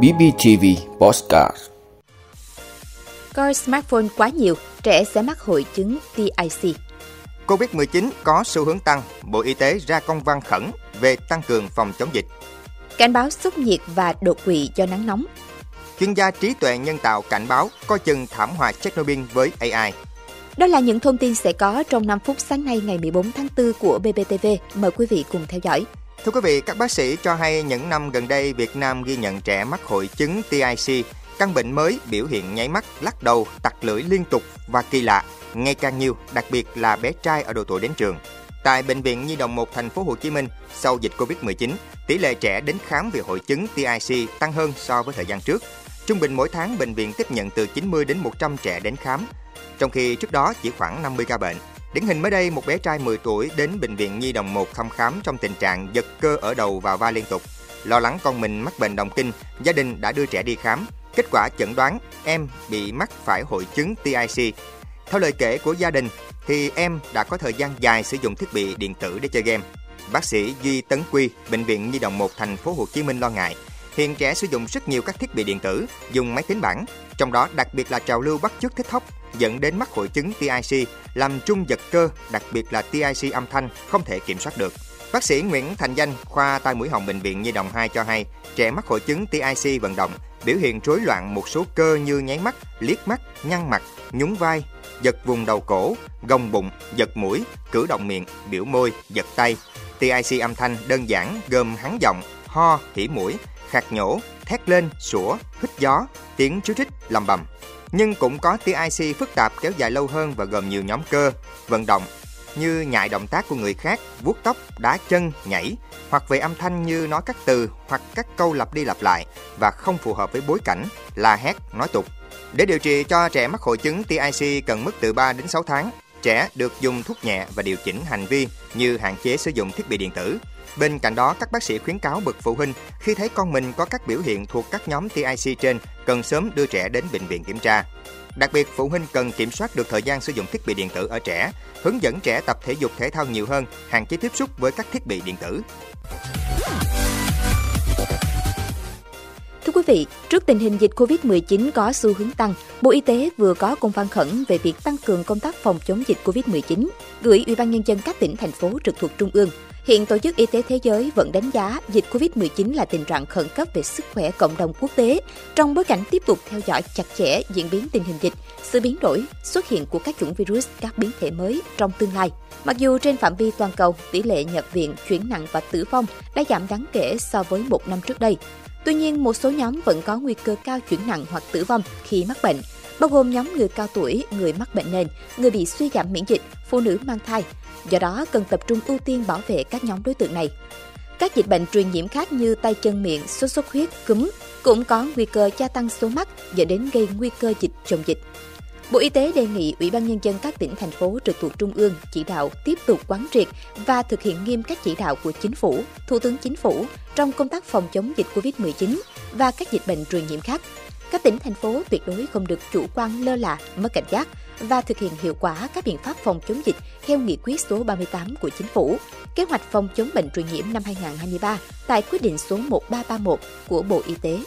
BBTV Postcard Coi smartphone quá nhiều, trẻ sẽ mắc hội chứng TIC. COVID-19 có xu hướng tăng, Bộ Y tế ra công văn khẩn về tăng cường phòng chống dịch. Cảnh báo sốc nhiệt và đột quỵ do nắng nóng. Chuyên gia trí tuệ nhân tạo cảnh báo coi chừng thảm họa Chernobyl với AI. Đó là những thông tin sẽ có trong 5 phút sáng nay ngày 14 tháng 4 của BBTV. Mời quý vị cùng theo dõi. Thưa quý vị, các bác sĩ cho hay những năm gần đây Việt Nam ghi nhận trẻ mắc hội chứng TIC, căn bệnh mới biểu hiện nháy mắt, lắc đầu, tặc lưỡi liên tục và kỳ lạ, ngày càng nhiều, đặc biệt là bé trai ở độ tuổi đến trường. Tại bệnh viện Nhi đồng 1 thành phố Hồ Chí Minh, sau dịch Covid-19, tỷ lệ trẻ đến khám vì hội chứng TIC tăng hơn so với thời gian trước. Trung bình mỗi tháng bệnh viện tiếp nhận từ 90 đến 100 trẻ đến khám, trong khi trước đó chỉ khoảng 50 ca bệnh. Điển hình mới đây, một bé trai 10 tuổi đến bệnh viện Nhi đồng 1 thăm khám trong tình trạng giật cơ ở đầu và vai liên tục. Lo lắng con mình mắc bệnh động kinh, gia đình đã đưa trẻ đi khám. Kết quả chẩn đoán em bị mắc phải hội chứng TIC. Theo lời kể của gia đình, thì em đã có thời gian dài sử dụng thiết bị điện tử để chơi game. Bác sĩ Duy Tấn Quy, bệnh viện Nhi đồng 1 thành phố Hồ Chí Minh lo ngại hiện trẻ sử dụng rất nhiều các thiết bị điện tử, dùng máy tính bảng, trong đó đặc biệt là trào lưu bắt chước thích thóc dẫn đến mắc hội chứng TIC, làm trung giật cơ, đặc biệt là TIC âm thanh không thể kiểm soát được. Bác sĩ Nguyễn Thành Danh, khoa tai mũi họng bệnh viện Nhi đồng 2 cho hay, trẻ mắc hội chứng TIC vận động biểu hiện rối loạn một số cơ như nháy mắt, liếc mắt, nhăn mặt, nhún vai, giật vùng đầu cổ, gồng bụng, giật mũi, cử động miệng, biểu môi, giật tay. TIC âm thanh đơn giản gồm hắn giọng, ho, hỉ mũi, khạc nhổ, thét lên, sủa, hít gió, tiếng chú rít, lầm bầm. Nhưng cũng có TIC phức tạp kéo dài lâu hơn và gồm nhiều nhóm cơ, vận động như nhại động tác của người khác, vuốt tóc, đá chân, nhảy, hoặc về âm thanh như nói các từ hoặc các câu lặp đi lặp lại và không phù hợp với bối cảnh, la hét, nói tục. Để điều trị cho trẻ mắc hội chứng TIC cần mất từ 3 đến 6 tháng. Trẻ được dùng thuốc nhẹ và điều chỉnh hành vi như hạn chế sử dụng thiết bị điện tử, Bên cạnh đó, các bác sĩ khuyến cáo bậc phụ huynh khi thấy con mình có các biểu hiện thuộc các nhóm TIC trên, cần sớm đưa trẻ đến bệnh viện kiểm tra. Đặc biệt, phụ huynh cần kiểm soát được thời gian sử dụng thiết bị điện tử ở trẻ, hướng dẫn trẻ tập thể dục thể thao nhiều hơn, hạn chế tiếp xúc với các thiết bị điện tử. Thưa quý vị, trước tình hình dịch COVID-19 có xu hướng tăng, Bộ Y tế vừa có công văn khẩn về việc tăng cường công tác phòng chống dịch COVID-19, gửi Ủy ban nhân dân các tỉnh thành phố trực thuộc trung ương Hiện Tổ chức Y tế Thế giới vẫn đánh giá dịch COVID-19 là tình trạng khẩn cấp về sức khỏe cộng đồng quốc tế trong bối cảnh tiếp tục theo dõi chặt chẽ diễn biến tình hình dịch, sự biến đổi, xuất hiện của các chủng virus, các biến thể mới trong tương lai. Mặc dù trên phạm vi toàn cầu, tỷ lệ nhập viện, chuyển nặng và tử vong đã giảm đáng kể so với một năm trước đây. Tuy nhiên, một số nhóm vẫn có nguy cơ cao chuyển nặng hoặc tử vong khi mắc bệnh, bao gồm nhóm người cao tuổi, người mắc bệnh nền, người bị suy giảm miễn dịch, phụ nữ mang thai, Do đó, cần tập trung ưu tiên bảo vệ các nhóm đối tượng này. Các dịch bệnh truyền nhiễm khác như tay chân miệng, sốt xuất huyết, cúm cũng có nguy cơ gia tăng số mắc dẫn đến gây nguy cơ dịch chồng dịch. Bộ Y tế đề nghị Ủy ban Nhân dân các tỉnh, thành phố trực thuộc Trung ương chỉ đạo tiếp tục quán triệt và thực hiện nghiêm các chỉ đạo của Chính phủ, Thủ tướng Chính phủ trong công tác phòng chống dịch COVID-19 và các dịch bệnh truyền nhiễm khác. Các tỉnh, thành phố tuyệt đối không được chủ quan lơ là, mất cảnh giác, và thực hiện hiệu quả các biện pháp phòng chống dịch theo nghị quyết số 38 của Chính phủ, kế hoạch phòng chống bệnh truyền nhiễm năm 2023 tại quyết định số 1331 của Bộ Y tế.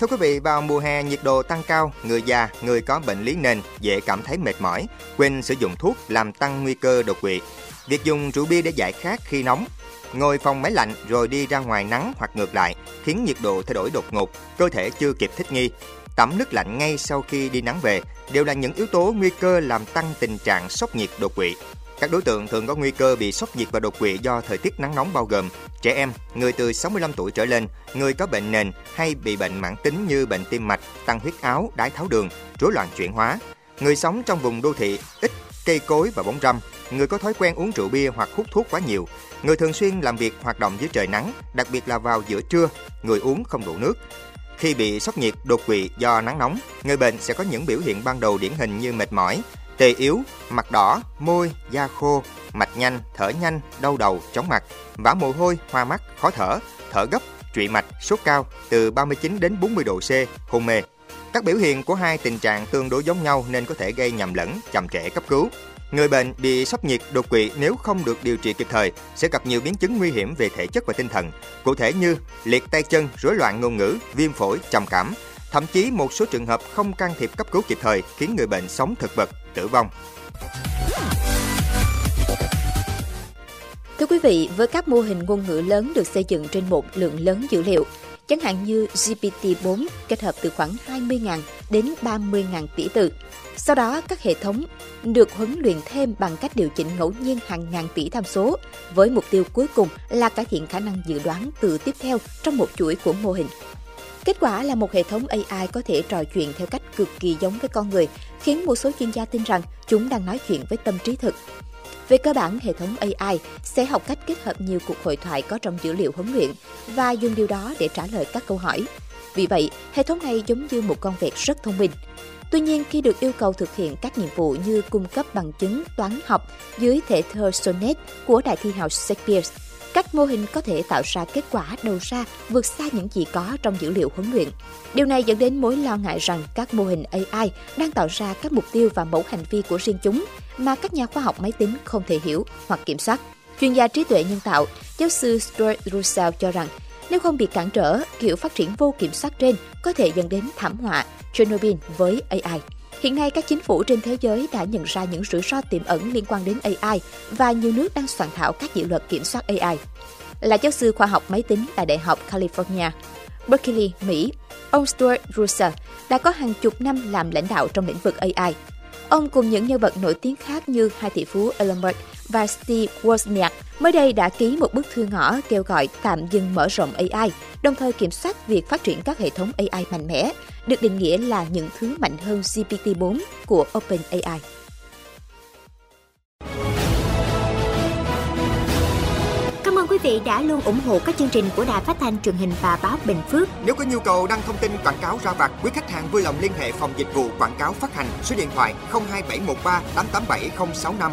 Thưa quý vị, vào mùa hè nhiệt độ tăng cao, người già, người có bệnh lý nền dễ cảm thấy mệt mỏi, quên sử dụng thuốc làm tăng nguy cơ đột quỵ. Việc dùng rượu bia để giải khát khi nóng, ngồi phòng máy lạnh rồi đi ra ngoài nắng hoặc ngược lại khiến nhiệt độ thay đổi đột ngột, cơ thể chưa kịp thích nghi tắm nước lạnh ngay sau khi đi nắng về đều là những yếu tố nguy cơ làm tăng tình trạng sốc nhiệt đột quỵ. Các đối tượng thường có nguy cơ bị sốc nhiệt và đột quỵ do thời tiết nắng nóng bao gồm trẻ em, người từ 65 tuổi trở lên, người có bệnh nền hay bị bệnh mãn tính như bệnh tim mạch, tăng huyết áo, đái tháo đường, rối loạn chuyển hóa, người sống trong vùng đô thị ít cây cối và bóng râm, người có thói quen uống rượu bia hoặc hút thuốc quá nhiều, người thường xuyên làm việc hoạt động dưới trời nắng, đặc biệt là vào giữa trưa, người uống không đủ nước, khi bị sốc nhiệt, đột quỵ do nắng nóng, người bệnh sẽ có những biểu hiện ban đầu điển hình như mệt mỏi, tê yếu, mặt đỏ, môi, da khô, mạch nhanh, thở nhanh, đau đầu, chóng mặt, vã mồ hôi, hoa mắt, khó thở, thở gấp, trụy mạch, sốt cao từ 39 đến 40 độ C, hôn mê. Các biểu hiện của hai tình trạng tương đối giống nhau nên có thể gây nhầm lẫn, chậm trễ cấp cứu. Người bệnh bị sốc nhiệt đột quỵ nếu không được điều trị kịp thời sẽ gặp nhiều biến chứng nguy hiểm về thể chất và tinh thần, cụ thể như liệt tay chân, rối loạn ngôn ngữ, viêm phổi, trầm cảm. Thậm chí một số trường hợp không can thiệp cấp cứu kịp thời khiến người bệnh sống thực vật, tử vong. Thưa quý vị, với các mô hình ngôn ngữ lớn được xây dựng trên một lượng lớn dữ liệu, chẳng hạn như GPT-4 kết hợp từ khoảng 20.000 đến 30.000 tỷ từ. Sau đó, các hệ thống được huấn luyện thêm bằng cách điều chỉnh ngẫu nhiên hàng ngàn tỷ tham số, với mục tiêu cuối cùng là cải thiện khả năng dự đoán từ tiếp theo trong một chuỗi của mô hình. Kết quả là một hệ thống AI có thể trò chuyện theo cách cực kỳ giống với con người, khiến một số chuyên gia tin rằng chúng đang nói chuyện với tâm trí thực. Về cơ bản, hệ thống AI sẽ học cách kết hợp nhiều cuộc hội thoại có trong dữ liệu huấn luyện và dùng điều đó để trả lời các câu hỏi. Vì vậy, hệ thống này giống như một con vẹt rất thông minh. Tuy nhiên, khi được yêu cầu thực hiện các nhiệm vụ như cung cấp bằng chứng toán học dưới thể thơ Sonnet của Đại thi hào Shakespeare, các mô hình có thể tạo ra kết quả đầu ra vượt xa những gì có trong dữ liệu huấn luyện. Điều này dẫn đến mối lo ngại rằng các mô hình AI đang tạo ra các mục tiêu và mẫu hành vi của riêng chúng mà các nhà khoa học máy tính không thể hiểu hoặc kiểm soát. Chuyên gia trí tuệ nhân tạo, giáo sư Stuart Russell cho rằng nếu không bị cản trở, kiểu phát triển vô kiểm soát trên có thể dẫn đến thảm họa Chernobyl với AI. Hiện nay, các chính phủ trên thế giới đã nhận ra những rủi ro tiềm ẩn liên quan đến AI và nhiều nước đang soạn thảo các dự luật kiểm soát AI. Là giáo sư khoa học máy tính tại Đại học California, Berkeley, Mỹ, ông Stuart Russell đã có hàng chục năm làm lãnh đạo trong lĩnh vực AI. Ông cùng những nhân vật nổi tiếng khác như hai tỷ phú Elon Musk và Steve Wozniak mới đây đã ký một bức thư ngõ kêu gọi tạm dừng mở rộng AI, đồng thời kiểm soát việc phát triển các hệ thống AI mạnh mẽ, được định nghĩa là những thứ mạnh hơn GPT-4 của OpenAI. Cảm ơn quý vị đã luôn ủng hộ các chương trình của Đài Phát thanh truyền hình và báo Bình Phước. Nếu có nhu cầu đăng thông tin quảng cáo ra vặt, quý khách hàng vui lòng liên hệ phòng dịch vụ quảng cáo phát hành số điện thoại 02713 887065.